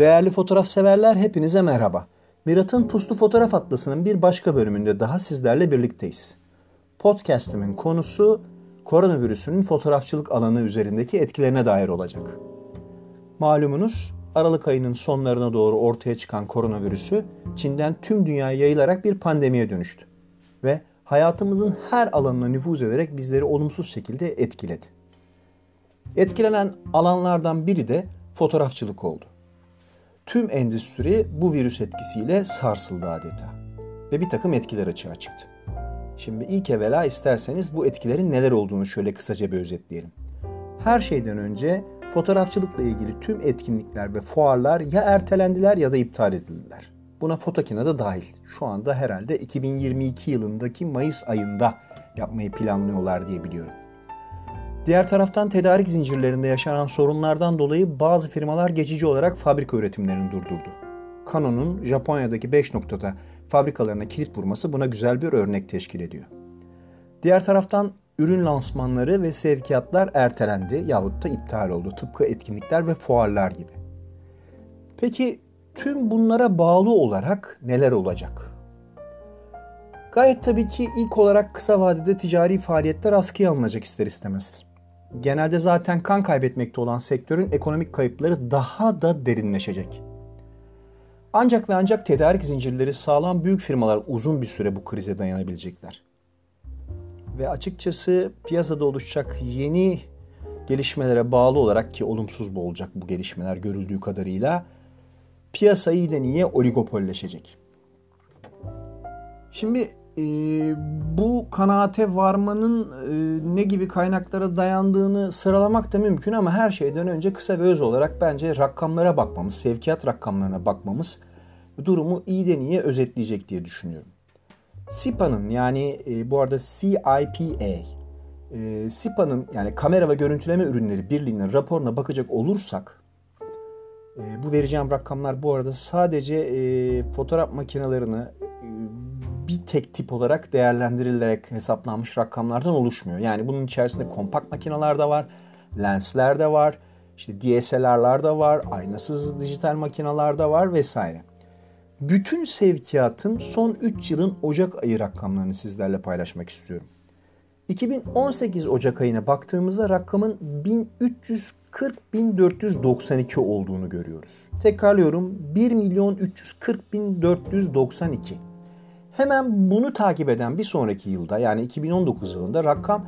Değerli fotoğraf severler hepinize merhaba. Mirat'ın Puslu Fotoğraf Atlası'nın bir başka bölümünde daha sizlerle birlikteyiz. Podcast'imin konusu koronavirüsünün fotoğrafçılık alanı üzerindeki etkilerine dair olacak. Malumunuz Aralık ayının sonlarına doğru ortaya çıkan koronavirüsü Çin'den tüm dünyaya yayılarak bir pandemiye dönüştü. Ve hayatımızın her alanına nüfuz ederek bizleri olumsuz şekilde etkiledi. Etkilenen alanlardan biri de fotoğrafçılık oldu. Tüm endüstri bu virüs etkisiyle sarsıldı adeta ve bir takım etkiler açığa çıktı. Şimdi ilk evvela isterseniz bu etkilerin neler olduğunu şöyle kısaca bir özetleyelim. Her şeyden önce fotoğrafçılıkla ilgili tüm etkinlikler ve fuarlar ya ertelendiler ya da iptal edildiler. Buna Fotokina da dahil. Şu anda herhalde 2022 yılındaki Mayıs ayında yapmayı planlıyorlar diye biliyorum. Diğer taraftan tedarik zincirlerinde yaşanan sorunlardan dolayı bazı firmalar geçici olarak fabrika üretimlerini durdurdu. Canon'un Japonya'daki 5 noktada fabrikalarına kilit vurması buna güzel bir örnek teşkil ediyor. Diğer taraftan ürün lansmanları ve sevkiyatlar ertelendi yahut da iptal oldu tıpkı etkinlikler ve fuarlar gibi. Peki tüm bunlara bağlı olarak neler olacak? Gayet tabii ki ilk olarak kısa vadede ticari faaliyetler askıya alınacak ister istemez. Genelde zaten kan kaybetmekte olan sektörün ekonomik kayıpları daha da derinleşecek. Ancak ve ancak tedarik zincirleri sağlam büyük firmalar uzun bir süre bu krize dayanabilecekler. Ve açıkçası piyasada oluşacak yeni gelişmelere bağlı olarak ki olumsuz bu olacak bu gelişmeler görüldüğü kadarıyla piyasa iyiden iyiye oligopolleşecek. Şimdi e, bu kanaate varmanın e, ne gibi kaynaklara dayandığını sıralamak da mümkün ama her şeyden önce kısa ve öz olarak bence rakamlara bakmamız, sevkiyat rakamlarına bakmamız durumu iyiden iyiye özetleyecek diye düşünüyorum. SIPA'nın yani e, bu arada CIPA, e, SIPA'nın yani kamera ve görüntüleme ürünleri birliğinin raporuna bakacak olursak e, bu vereceğim rakamlar bu arada sadece e, fotoğraf makinelerini tek tip olarak değerlendirilerek hesaplanmış rakamlardan oluşmuyor. Yani bunun içerisinde kompakt makineler de var, lensler de var, işte DSLR'lar da var, aynasız dijital makineler de var vesaire. Bütün sevkiyatın son 3 yılın Ocak ayı rakamlarını sizlerle paylaşmak istiyorum. 2018 Ocak ayına baktığımızda rakamın 1340.492 olduğunu görüyoruz. Tekrarlıyorum 1 milyon 340.492. Hemen bunu takip eden bir sonraki yılda yani 2019 yılında rakam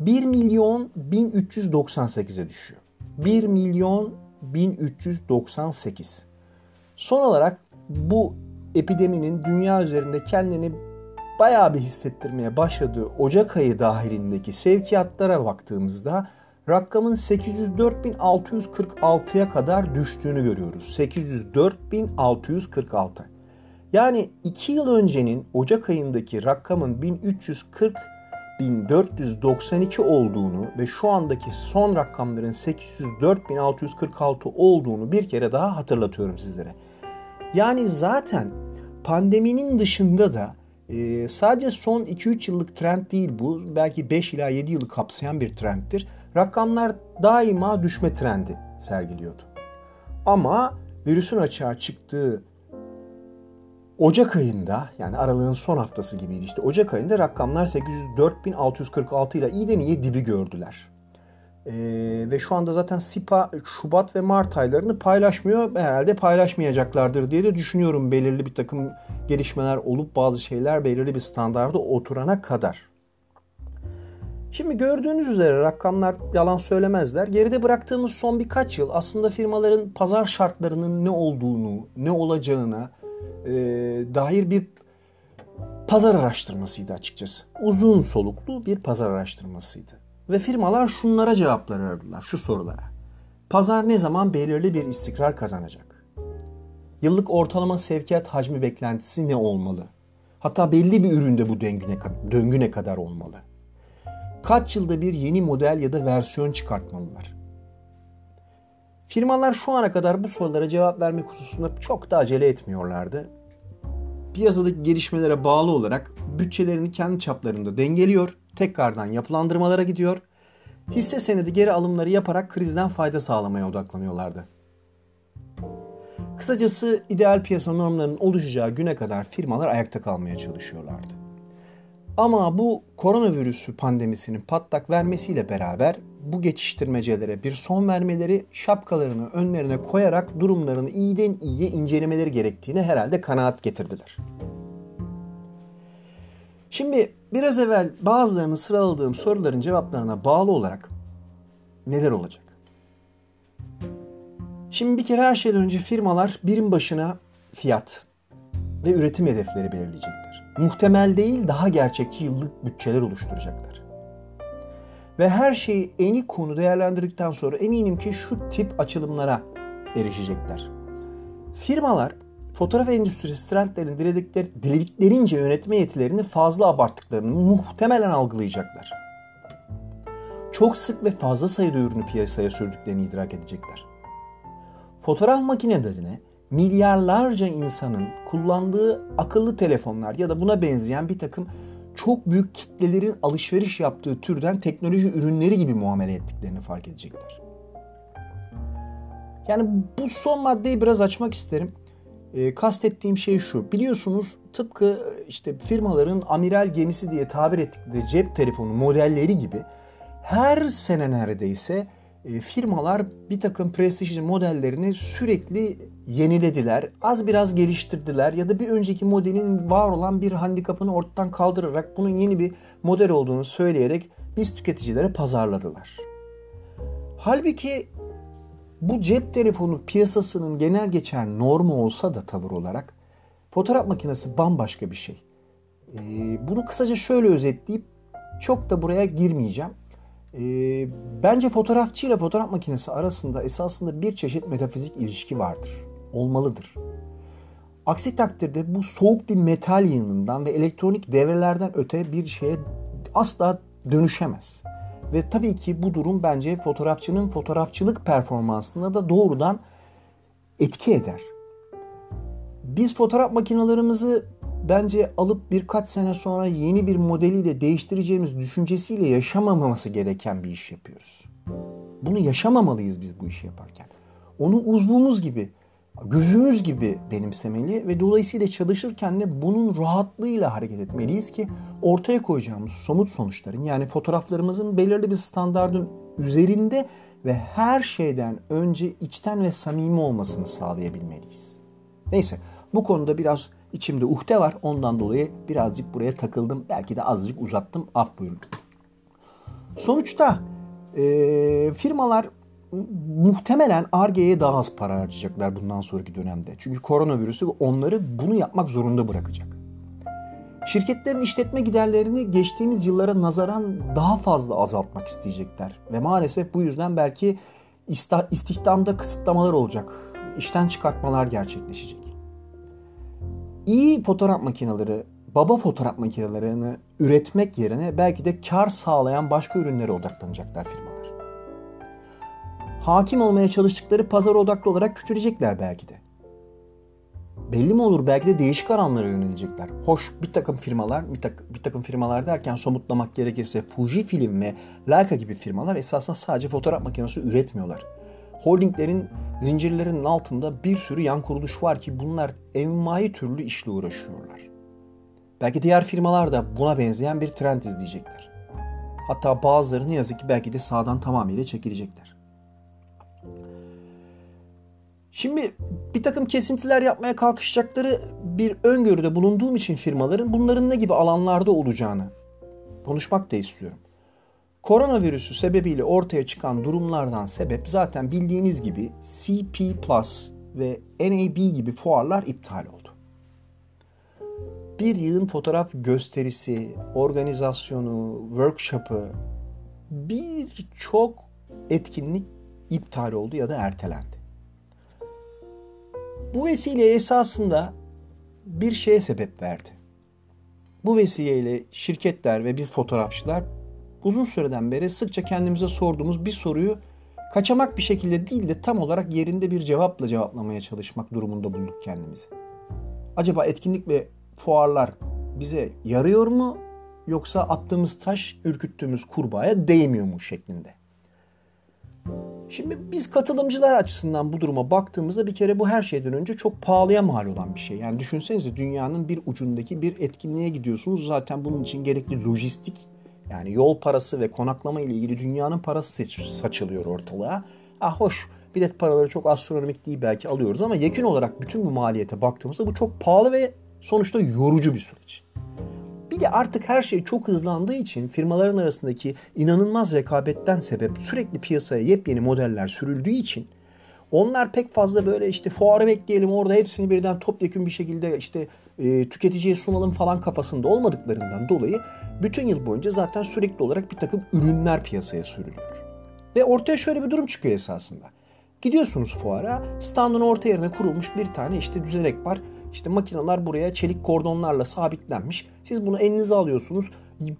1 milyon 1398'e düşüyor. 1 milyon 1398. Son olarak bu epideminin dünya üzerinde kendini bayağı bir hissettirmeye başladığı Ocak ayı dahilindeki sevkiyatlara baktığımızda rakamın 804.646'ya kadar düştüğünü görüyoruz. 804.646. Yani 2 yıl öncenin Ocak ayındaki rakamın 1340 1492 olduğunu ve şu andaki son rakamların 804.646 olduğunu bir kere daha hatırlatıyorum sizlere. Yani zaten pandeminin dışında da e, sadece son 2-3 yıllık trend değil bu. Belki 5 ila 7 yılı kapsayan bir trendtir. Rakamlar daima düşme trendi sergiliyordu. Ama virüsün açığa çıktığı Ocak ayında yani aralığın son haftası gibiydi işte Ocak ayında rakamlar 804.646 ile iyiden iyiye dibi gördüler. Ee, ve şu anda zaten SIPA Şubat ve Mart aylarını paylaşmıyor. Herhalde paylaşmayacaklardır diye de düşünüyorum belirli bir takım gelişmeler olup bazı şeyler belirli bir standarda oturana kadar. Şimdi gördüğünüz üzere rakamlar yalan söylemezler. Geride bıraktığımız son birkaç yıl aslında firmaların pazar şartlarının ne olduğunu, ne olacağına e, dair bir pazar araştırmasıydı açıkçası. Uzun soluklu bir pazar araştırmasıydı. Ve firmalar şunlara cevaplar aradılar, şu sorulara. Pazar ne zaman belirli bir istikrar kazanacak? Yıllık ortalama sevkiyat hacmi beklentisi ne olmalı? Hatta belli bir üründe bu döngü ne, döngü ne kadar olmalı? Kaç yılda bir yeni model ya da versiyon çıkartmalılar? Firmalar şu ana kadar bu sorulara cevap vermek hususunda çok da acele etmiyorlardı. Piyasadaki gelişmelere bağlı olarak bütçelerini kendi çaplarında dengeliyor, tekrardan yapılandırmalara gidiyor, hisse senedi geri alımları yaparak krizden fayda sağlamaya odaklanıyorlardı. Kısacası ideal piyasa normlarının oluşacağı güne kadar firmalar ayakta kalmaya çalışıyorlardı. Ama bu koronavirüsü pandemisinin patlak vermesiyle beraber bu geçiştirmecelere bir son vermeleri şapkalarını önlerine koyarak durumlarını iyiden iyiye incelemeleri gerektiğine herhalde kanaat getirdiler. Şimdi biraz evvel bazılarını sıraladığım soruların cevaplarına bağlı olarak neler olacak? Şimdi bir kere her şeyden önce firmalar birim başına fiyat ve üretim hedefleri belirleyecekler. Muhtemel değil daha gerçekçi yıllık bütçeler oluşturacaklar. Ve her şeyi eni konu değerlendirdikten sonra eminim ki şu tip açılımlara erişecekler. Firmalar fotoğraf endüstrisi trendlerini diledikleri, dilediklerince yönetme yetilerini fazla abarttıklarını muhtemelen algılayacaklar. Çok sık ve fazla sayıda ürünü piyasaya sürdüklerini idrak edecekler. Fotoğraf makinelerine milyarlarca insanın kullandığı akıllı telefonlar ya da buna benzeyen bir takım çok büyük kitlelerin alışveriş yaptığı türden teknoloji ürünleri gibi muamele ettiklerini fark edecekler. Yani bu son maddeyi biraz açmak isterim. E, kastettiğim şey şu. Biliyorsunuz tıpkı işte firmaların amiral gemisi diye tabir ettikleri cep telefonu modelleri gibi her sene neredeyse e, firmalar bir takım prestijli modellerini sürekli yenilediler. Az biraz geliştirdiler ya da bir önceki modelin var olan bir handikapını ortadan kaldırarak bunun yeni bir model olduğunu söyleyerek biz tüketicilere pazarladılar. Halbuki bu cep telefonu piyasasının genel geçer normu olsa da tavır olarak fotoğraf makinesi bambaşka bir şey. Ee, bunu kısaca şöyle özetleyip çok da buraya girmeyeceğim. Ee, bence fotoğrafçı ile fotoğraf makinesi arasında esasında bir çeşit metafizik ilişki vardır. Olmalıdır. Aksi takdirde bu soğuk bir metal yığınından ve elektronik devrelerden öte bir şeye asla dönüşemez. Ve tabii ki bu durum bence fotoğrafçının fotoğrafçılık performansına da doğrudan etki eder. Biz fotoğraf makinalarımızı bence alıp birkaç sene sonra yeni bir modeliyle değiştireceğimiz düşüncesiyle yaşamaması gereken bir iş yapıyoruz. Bunu yaşamamalıyız biz bu işi yaparken. Onu uzvumuz gibi, gözümüz gibi benimsemeli ve dolayısıyla çalışırken de bunun rahatlığıyla hareket etmeliyiz ki ortaya koyacağımız somut sonuçların yani fotoğraflarımızın belirli bir standardın üzerinde ve her şeyden önce içten ve samimi olmasını sağlayabilmeliyiz. Neyse bu konuda biraz İçimde uhde var. Ondan dolayı birazcık buraya takıldım. Belki de azıcık uzattım. Af buyurun. Sonuçta e, firmalar muhtemelen Arge'ye daha az para harcayacaklar bundan sonraki dönemde. Çünkü koronavirüsü onları bunu yapmak zorunda bırakacak. Şirketlerin işletme giderlerini geçtiğimiz yıllara nazaran daha fazla azaltmak isteyecekler. Ve maalesef bu yüzden belki istihdamda kısıtlamalar olacak. İşten çıkartmalar gerçekleşecek iyi fotoğraf makineleri, baba fotoğraf makinelerini üretmek yerine belki de kar sağlayan başka ürünlere odaklanacaklar firmalar. Hakim olmaya çalıştıkları pazar odaklı olarak küçülecekler belki de. Belli mi olur belki de değişik alanlara yönelecekler. Hoş bir takım firmalar, bir, tak, bir takım firmalar derken somutlamak gerekirse Fujifilm ve Leica gibi firmalar esasında sadece fotoğraf makinesi üretmiyorlar holdinglerin zincirlerinin altında bir sürü yan kuruluş var ki bunlar envai türlü işle uğraşıyorlar. Belki diğer firmalar da buna benzeyen bir trend izleyecekler. Hatta bazıları ne yazık ki belki de sağdan tamamıyla çekilecekler. Şimdi bir takım kesintiler yapmaya kalkışacakları bir öngörüde bulunduğum için firmaların bunların ne gibi alanlarda olacağını konuşmak da istiyorum. Koronavirüsü sebebiyle ortaya çıkan durumlardan sebep zaten bildiğiniz gibi CP Plus ve NAB gibi fuarlar iptal oldu. Bir yığın fotoğraf gösterisi, organizasyonu, workshop'ı birçok etkinlik iptal oldu ya da ertelendi. Bu vesile esasında bir şeye sebep verdi. Bu vesileyle şirketler ve biz fotoğrafçılar uzun süreden beri sıkça kendimize sorduğumuz bir soruyu kaçamak bir şekilde değil de tam olarak yerinde bir cevapla cevaplamaya çalışmak durumunda bulduk kendimizi. Acaba etkinlik ve fuarlar bize yarıyor mu yoksa attığımız taş ürküttüğümüz kurbağaya değmiyor mu şeklinde. Şimdi biz katılımcılar açısından bu duruma baktığımızda bir kere bu her şeyden önce çok pahalıya mal olan bir şey. Yani düşünsenize dünyanın bir ucundaki bir etkinliğe gidiyorsunuz. Zaten bunun için gerekli lojistik yani yol parası ve konaklama ile ilgili dünyanın parası saçılıyor ortalığa. Ah hoş bilet paraları çok astronomik değil belki alıyoruz ama yakın olarak bütün bu maliyete baktığımızda bu çok pahalı ve sonuçta yorucu bir süreç. Bir de artık her şey çok hızlandığı için firmaların arasındaki inanılmaz rekabetten sebep sürekli piyasaya yepyeni modeller sürüldüğü için onlar pek fazla böyle işte fuarı bekleyelim orada hepsini birden topyekun bir şekilde işte e, tüketiciye sunalım falan kafasında olmadıklarından dolayı bütün yıl boyunca zaten sürekli olarak bir takım ürünler piyasaya sürülüyor. Ve ortaya şöyle bir durum çıkıyor esasında. Gidiyorsunuz fuara, standın orta yerine kurulmuş bir tane işte düzenek var. İşte makineler buraya çelik kordonlarla sabitlenmiş. Siz bunu elinize alıyorsunuz.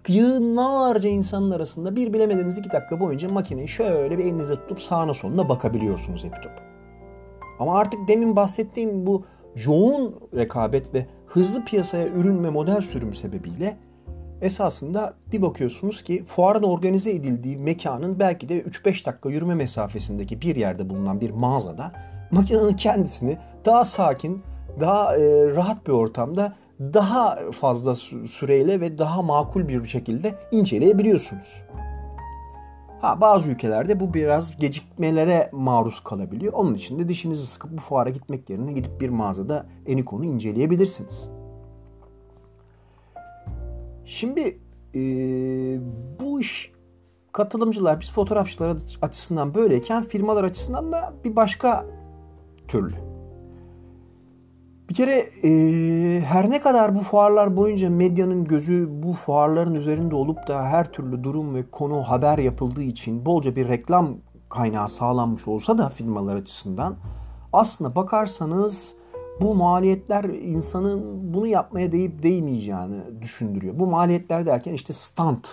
Yığınlarca insanın arasında bir bilemediğiniz iki dakika boyunca makineyi şöyle bir elinize tutup sağına soluna bakabiliyorsunuz epitop. Ama artık demin bahsettiğim bu yoğun rekabet ve hızlı piyasaya ürün ve model sürüm sebebiyle esasında bir bakıyorsunuz ki fuarın organize edildiği mekanın belki de 3-5 dakika yürüme mesafesindeki bir yerde bulunan bir mağazada makinenin kendisini daha sakin, daha e, rahat bir ortamda daha fazla süreyle ve daha makul bir şekilde inceleyebiliyorsunuz. Ha bazı ülkelerde bu biraz gecikmelere maruz kalabiliyor. Onun için de dişinizi sıkıp bu fuara gitmek yerine gidip bir mağazada Enikon'u inceleyebilirsiniz. Şimdi e, bu iş katılımcılar, biz fotoğrafçılar açısından böyleyken firmalar açısından da bir başka türlü. Bir kere e, her ne kadar bu fuarlar boyunca medyanın gözü bu fuarların üzerinde olup da her türlü durum ve konu haber yapıldığı için bolca bir reklam kaynağı sağlanmış olsa da firmalar açısından aslında bakarsanız bu maliyetler insanın bunu yapmaya değip değmeyeceğini düşündürüyor. Bu maliyetler derken işte stand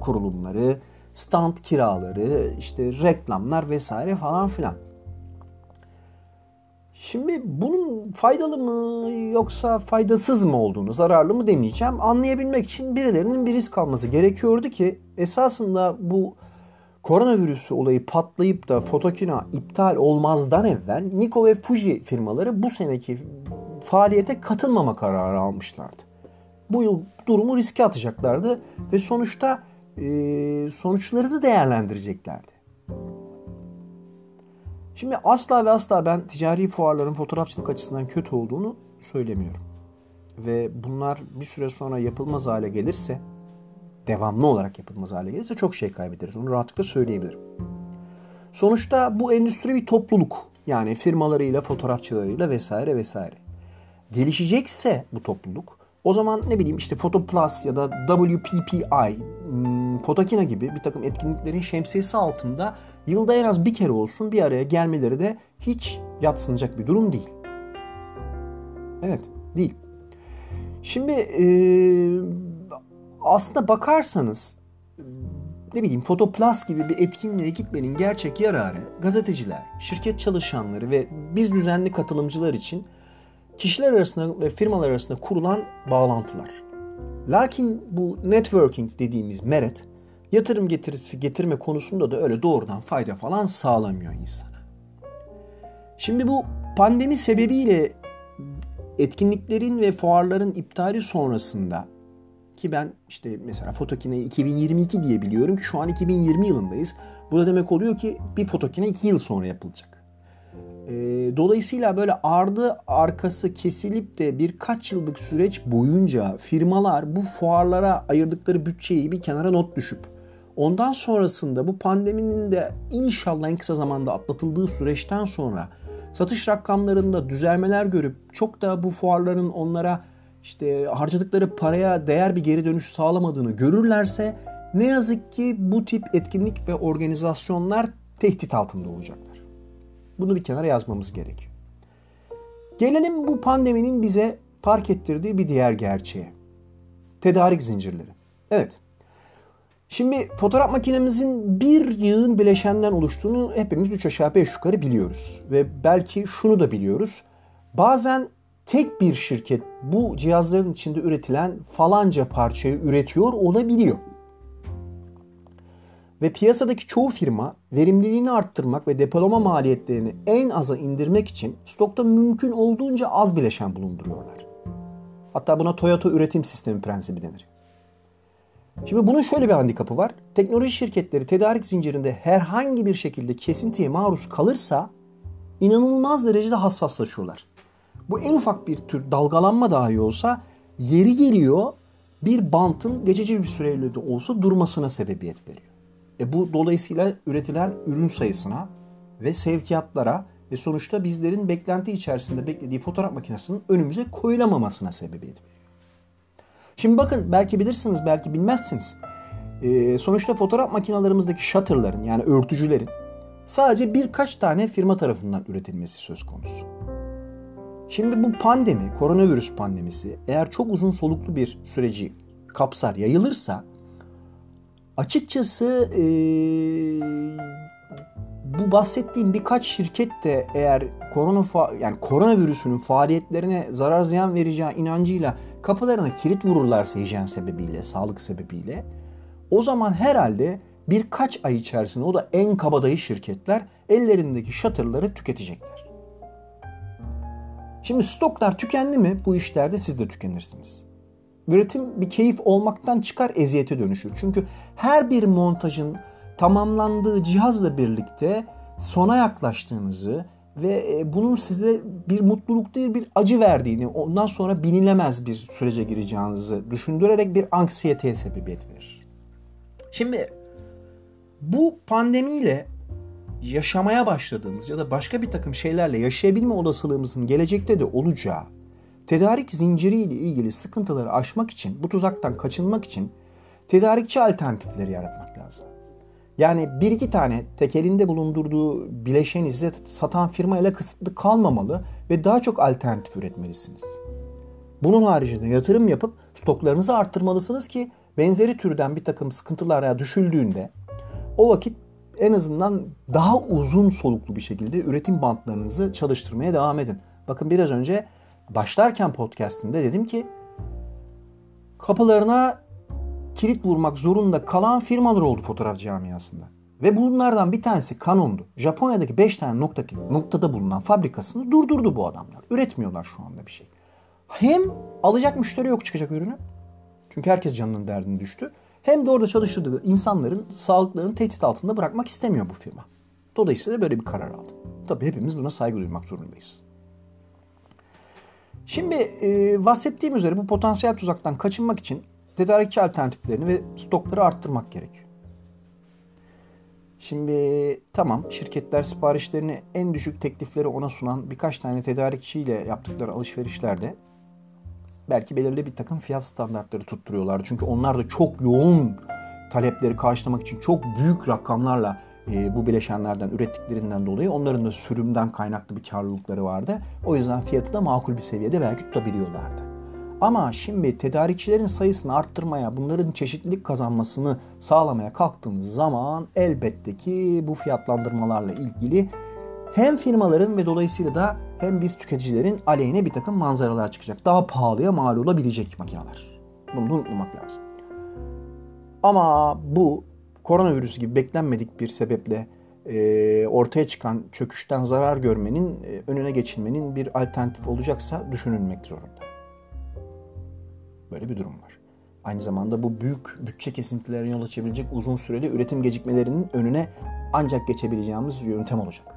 kurulumları, stand kiraları, işte reklamlar vesaire falan filan. Şimdi bunun faydalı mı yoksa faydasız mı olduğunu, zararlı mı demeyeceğim. Anlayabilmek için birilerinin bir risk alması gerekiyordu ki esasında bu koronavirüsü olayı patlayıp da Fotokina iptal olmazdan evvel Nikon ve Fuji firmaları bu seneki faaliyete katılmama kararı almışlardı. Bu yıl durumu riske atacaklardı ve sonuçta e, sonuçlarını değerlendireceklerdi. Şimdi asla ve asla ben ticari fuarların fotoğrafçılık açısından kötü olduğunu söylemiyorum. Ve bunlar bir süre sonra yapılmaz hale gelirse, devamlı olarak yapılmaz hale gelirse çok şey kaybederiz. Onu rahatlıkla söyleyebilirim. Sonuçta bu endüstri bir topluluk. Yani firmalarıyla, fotoğrafçılarıyla vesaire vesaire. Gelişecekse bu topluluk o zaman ne bileyim işte Photo Plus ya da WPPI, Photokina hmm, gibi bir takım etkinliklerin şemsiyesi altında yılda en az bir kere olsun bir araya gelmeleri de hiç yatsınacak bir durum değil. Evet, değil. Şimdi e, aslında bakarsanız ne bileyim Fotoplus gibi bir etkinliğe gitmenin gerçek yararı gazeteciler, şirket çalışanları ve biz düzenli katılımcılar için kişiler arasında ve firmalar arasında kurulan bağlantılar. Lakin bu networking dediğimiz meret yatırım getirisi getirme konusunda da öyle doğrudan fayda falan sağlamıyor insana. Şimdi bu pandemi sebebiyle etkinliklerin ve fuarların iptali sonrasında ki ben işte mesela Fotokine'yi 2022 diye biliyorum ki şu an 2020 yılındayız. Bu da demek oluyor ki bir Fotokine 2 yıl sonra yapılacak. E, dolayısıyla böyle ardı arkası kesilip de birkaç yıllık süreç boyunca firmalar bu fuarlara ayırdıkları bütçeyi bir kenara not düşüp ondan sonrasında bu pandeminin de inşallah en kısa zamanda atlatıldığı süreçten sonra satış rakamlarında düzelmeler görüp çok da bu fuarların onlara işte harcadıkları paraya değer bir geri dönüş sağlamadığını görürlerse ne yazık ki bu tip etkinlik ve organizasyonlar tehdit altında olacak. Bunu bir kenara yazmamız gerekiyor. Gelelim bu pandeminin bize fark ettirdiği bir diğer gerçeğe. Tedarik zincirleri. Evet. Şimdi fotoğraf makinemizin bir yığın bileşenden oluştuğunu hepimiz üç aşağı beş yukarı biliyoruz. Ve belki şunu da biliyoruz. Bazen tek bir şirket bu cihazların içinde üretilen falanca parçayı üretiyor olabiliyor. Ve piyasadaki çoğu firma verimliliğini arttırmak ve depolama maliyetlerini en aza indirmek için stokta mümkün olduğunca az bileşen bulunduruyorlar. Hatta buna Toyota üretim sistemi prensibi denir. Şimdi bunun şöyle bir handikapı var. Teknoloji şirketleri tedarik zincirinde herhangi bir şekilde kesintiye maruz kalırsa inanılmaz derecede hassaslaşıyorlar. Bu en ufak bir tür dalgalanma dahi olsa yeri geliyor bir bantın geçici bir süreyle de olsa durmasına sebebiyet veriyor. E bu dolayısıyla üretilen ürün sayısına ve sevkiyatlara ve sonuçta bizlerin beklenti içerisinde beklediği fotoğraf makinesinin önümüze koyulamamasına sebebiyet veriyor. Şimdi bakın belki bilirsiniz belki bilmezsiniz. E, sonuçta fotoğraf makinalarımızdaki shutterların yani örtücülerin sadece birkaç tane firma tarafından üretilmesi söz konusu. Şimdi bu pandemi, koronavirüs pandemisi eğer çok uzun soluklu bir süreci kapsar, yayılırsa açıkçası e, bu bahsettiğim birkaç şirket de eğer korona yani koronavirüsünün faaliyetlerine zarar ziyan vereceği inancıyla kapılarına kilit vururlarsa hijyen sebebiyle, sağlık sebebiyle o zaman herhalde birkaç ay içerisinde o da en kabadayı şirketler ellerindeki shutter'ları tüketecekler. Şimdi stoklar tükendi mi bu işlerde siz de tükenirsiniz. Üretim bir keyif olmaktan çıkar eziyete dönüşür. Çünkü her bir montajın tamamlandığı cihazla birlikte sona yaklaştığınızı ve e, bunun size bir mutluluk değil bir acı verdiğini, ondan sonra binilemez bir sürece gireceğinizi düşündürerek bir anksiyeteye sebebiyet verir. Şimdi bu pandemiyle yaşamaya başladığımız ya da başka bir takım şeylerle yaşayabilme olasılığımızın gelecekte de olacağı tedarik zinciriyle ilgili sıkıntıları aşmak için, bu tuzaktan kaçınmak için tedarikçi alternatifleri yaratmak lazım. Yani bir iki tane tekelinde bulundurduğu bileşeni size satan firma ile kısıtlı kalmamalı ve daha çok alternatif üretmelisiniz. Bunun haricinde yatırım yapıp stoklarınızı arttırmalısınız ki benzeri türden bir takım sıkıntılara düşüldüğünde o vakit en azından daha uzun soluklu bir şekilde üretim bantlarınızı çalıştırmaya devam edin. Bakın biraz önce başlarken podcast'imde dedim ki kapılarına kilit vurmak zorunda kalan firmalar oldu fotoğraf camiasında. Ve bunlardan bir tanesi Canon'du. Japonya'daki 5 tane nokta, noktada bulunan fabrikasını durdurdu bu adamlar. Üretmiyorlar şu anda bir şey. Hem alacak müşteri yok çıkacak ürünü. Çünkü herkes canının derdine düştü. Hem de orada çalıştırdığı insanların sağlıklarını tehdit altında bırakmak istemiyor bu firma. Dolayısıyla böyle bir karar aldı. Tabii hepimiz buna saygı duymak zorundayız. Şimdi e, bahsettiğim üzere bu potansiyel tuzaktan kaçınmak için tedarikçi alternatiflerini ve stokları arttırmak gerekiyor. Şimdi tamam şirketler siparişlerini en düşük teklifleri ona sunan birkaç tane tedarikçiyle yaptıkları alışverişlerde belki belirli bir takım fiyat standartları tutturuyorlar. Çünkü onlar da çok yoğun talepleri karşılamak için çok büyük rakamlarla e, bu bileşenlerden ürettiklerinden dolayı onların da sürümden kaynaklı bir karlılıkları vardı. O yüzden fiyatı da makul bir seviyede belki tutabiliyorlardı. Ama şimdi tedarikçilerin sayısını arttırmaya, bunların çeşitlilik kazanmasını sağlamaya kalktığımız zaman elbette ki bu fiyatlandırmalarla ilgili hem firmaların ve dolayısıyla da hem biz tüketicilerin aleyhine bir takım manzaralar çıkacak. Daha pahalıya mal olabilecek makineler. Bunu unutmamak lazım. Ama bu koronavirüs gibi beklenmedik bir sebeple e, ortaya çıkan çöküşten zarar görmenin, e, önüne geçilmenin bir alternatif olacaksa düşünülmek zorunda. Böyle bir durum var. Aynı zamanda bu büyük bütçe kesintilerine yol açabilecek uzun süreli üretim gecikmelerinin önüne ancak geçebileceğimiz yöntem olacak.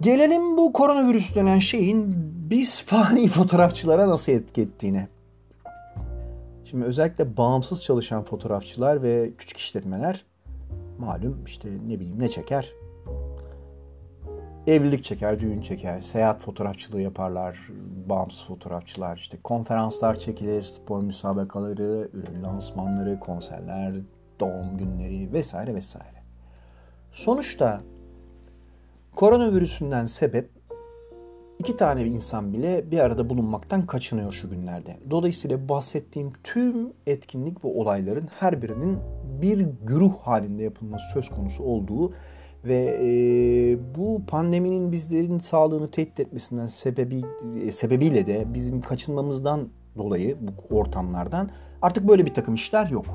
Gelelim bu koronavirüs denen şeyin biz fani fotoğrafçılara nasıl etki ettiğine. Şimdi özellikle bağımsız çalışan fotoğrafçılar ve küçük işletmeler malum işte ne bileyim ne çeker? Evlilik çeker, düğün çeker, seyahat fotoğrafçılığı yaparlar, bağımsız fotoğrafçılar, işte konferanslar çekilir, spor müsabakaları, ürün lansmanları, konserler, doğum günleri vesaire vesaire. Sonuçta koronavirüsünden sebep iki tane insan bile bir arada bulunmaktan kaçınıyor şu günlerde. Dolayısıyla bahsettiğim tüm etkinlik ve olayların her birinin bir güruh halinde yapılması söz konusu olduğu ve e, bu pandeminin bizlerin sağlığını tehdit etmesinden sebebi e, sebebiyle de bizim kaçınmamızdan dolayı bu ortamlardan artık böyle bir takım işler yok.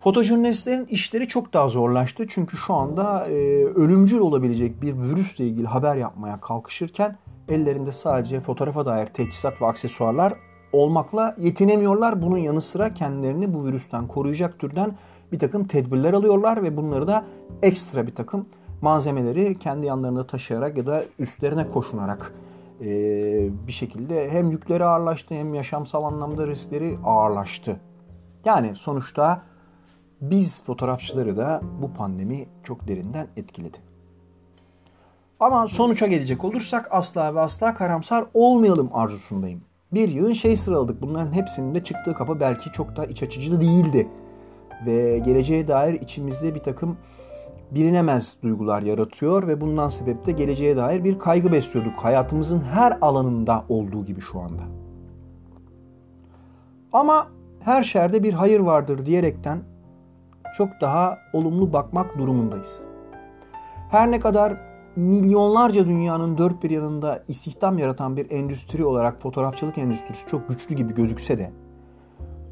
Fotojurnalistlerin işleri çok daha zorlaştı. Çünkü şu anda e, ölümcül olabilecek bir virüsle ilgili haber yapmaya kalkışırken ellerinde sadece fotoğrafa dair teçhizat ve aksesuarlar olmakla yetinemiyorlar. Bunun yanı sıra kendilerini bu virüsten koruyacak türden bir takım tedbirler alıyorlar ve bunları da ekstra bir takım malzemeleri kendi yanlarında taşıyarak ya da üstlerine koşunarak e, bir şekilde hem yükleri ağırlaştı hem yaşamsal anlamda riskleri ağırlaştı. Yani sonuçta biz fotoğrafçıları da bu pandemi çok derinden etkiledi. Ama sonuça gelecek olursak asla ve asla karamsar olmayalım arzusundayım. Bir yığın şey sıraladık. Bunların hepsinin de çıktığı kapı belki çok da iç açıcı değildi. Ve geleceğe dair içimizde bir takım bilinemez duygular yaratıyor ve bundan sebep de geleceğe dair bir kaygı besliyorduk. Hayatımızın her alanında olduğu gibi şu anda. Ama her şerde bir hayır vardır diyerekten çok daha olumlu bakmak durumundayız. Her ne kadar milyonlarca dünyanın dört bir yanında istihdam yaratan bir endüstri olarak fotoğrafçılık endüstrisi çok güçlü gibi gözükse de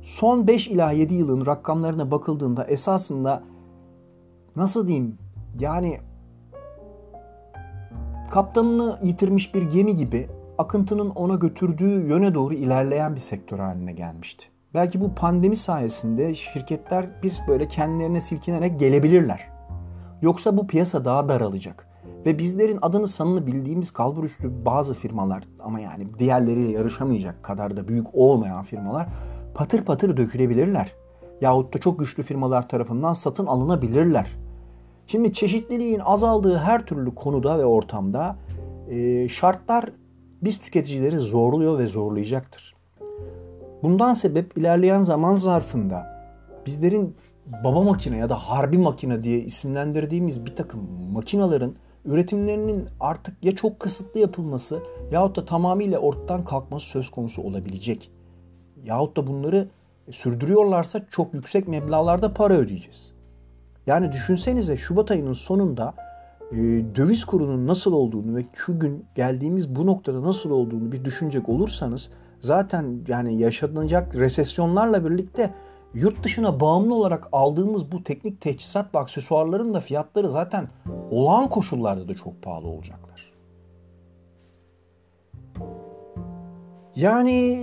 son 5 ila 7 yılın rakamlarına bakıldığında esasında nasıl diyeyim yani kaptanını yitirmiş bir gemi gibi akıntının ona götürdüğü yöne doğru ilerleyen bir sektör haline gelmişti. Belki bu pandemi sayesinde şirketler bir böyle kendilerine silkinerek gelebilirler. Yoksa bu piyasa daha daralacak. Ve bizlerin adını sanını bildiğimiz kalburüstü bazı firmalar ama yani diğerleriyle yarışamayacak kadar da büyük olmayan firmalar patır patır dökülebilirler. Yahut da çok güçlü firmalar tarafından satın alınabilirler. Şimdi çeşitliliğin azaldığı her türlü konuda ve ortamda e, şartlar biz tüketicileri zorluyor ve zorlayacaktır. Bundan sebep ilerleyen zaman zarfında bizlerin baba makine ya da harbi makine diye isimlendirdiğimiz bir takım makinaların üretimlerinin artık ya çok kısıtlı yapılması yahut da tamamıyla ortadan kalkması söz konusu olabilecek. Yahut da bunları sürdürüyorlarsa çok yüksek meblağlarda para ödeyeceğiz. Yani düşünsenize Şubat ayının sonunda e, döviz kurunun nasıl olduğunu ve şu gün geldiğimiz bu noktada nasıl olduğunu bir düşünecek olursanız zaten yani yaşanacak resesyonlarla birlikte yurt dışına bağımlı olarak aldığımız bu teknik teçhizat ve aksesuarların da fiyatları zaten olağan koşullarda da çok pahalı olacaklar. Yani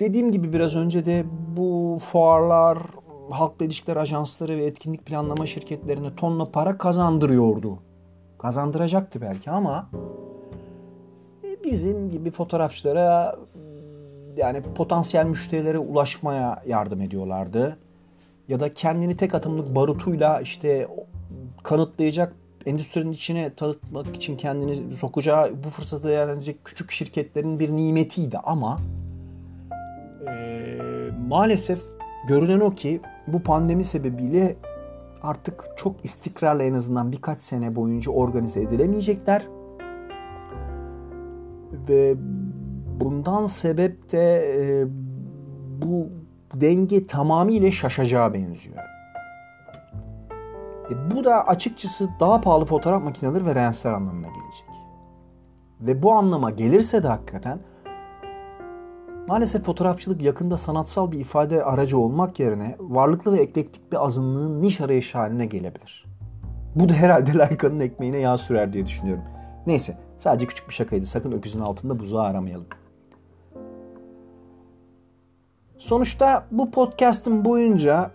dediğim gibi biraz önce de bu fuarlar, halkla ilişkiler ajansları ve etkinlik planlama şirketlerine tonla para kazandırıyordu. Kazandıracaktı belki ama bizim gibi fotoğrafçılara yani potansiyel müşterilere ulaşmaya yardım ediyorlardı. Ya da kendini tek atımlık barutuyla işte kanıtlayacak endüstrinin içine tanıtmak için kendini sokacağı bu fırsatı değerlendirecek küçük şirketlerin bir nimetiydi ama maalesef görünen o ki bu pandemi sebebiyle artık çok istikrarla en azından birkaç sene boyunca organize edilemeyecekler. Ve bundan sebep de e, bu denge tamamıyla şaşacağı benziyor. E, bu da açıkçası daha pahalı fotoğraf makineleri ve lensler anlamına gelecek. Ve bu anlama gelirse de hakikaten maalesef fotoğrafçılık yakında sanatsal bir ifade aracı olmak yerine varlıklı ve eklektik bir azınlığın niş arayışı haline gelebilir. Bu da herhalde Leica'nın ekmeğine yağ sürer diye düşünüyorum. Neyse sadece küçük bir şakaydı. Sakın öküzün altında buzağı aramayalım. Sonuçta bu podcast'ın boyunca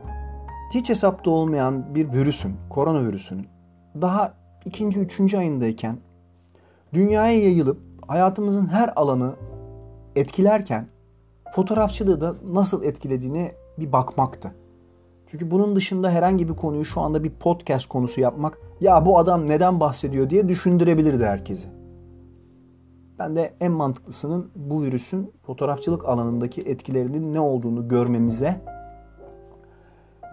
hiç hesapta olmayan bir virüsün, koronavirüsünün daha ikinci, üçüncü ayındayken dünyaya yayılıp hayatımızın her alanı etkilerken fotoğrafçılığı da nasıl etkilediğini bir bakmaktı. Çünkü bunun dışında herhangi bir konuyu şu anda bir podcast konusu yapmak ya bu adam neden bahsediyor diye düşündürebilirdi herkesi. Ben de en mantıklısının bu virüsün fotoğrafçılık alanındaki etkilerinin ne olduğunu görmemize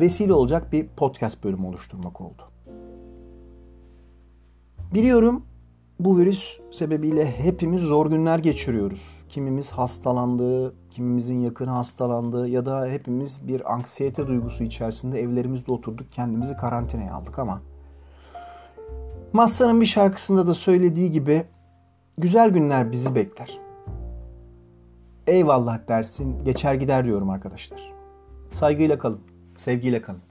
vesile olacak bir podcast bölümü oluşturmak oldu. Biliyorum bu virüs sebebiyle hepimiz zor günler geçiriyoruz. Kimimiz hastalandı, kimimizin yakını hastalandı ya da hepimiz bir anksiyete duygusu içerisinde evlerimizde oturduk, kendimizi karantinaya aldık ama Massa'nın bir şarkısında da söylediği gibi güzel günler bizi bekler. Eyvallah dersin, geçer gider diyorum arkadaşlar. Saygıyla kalın, sevgiyle kalın.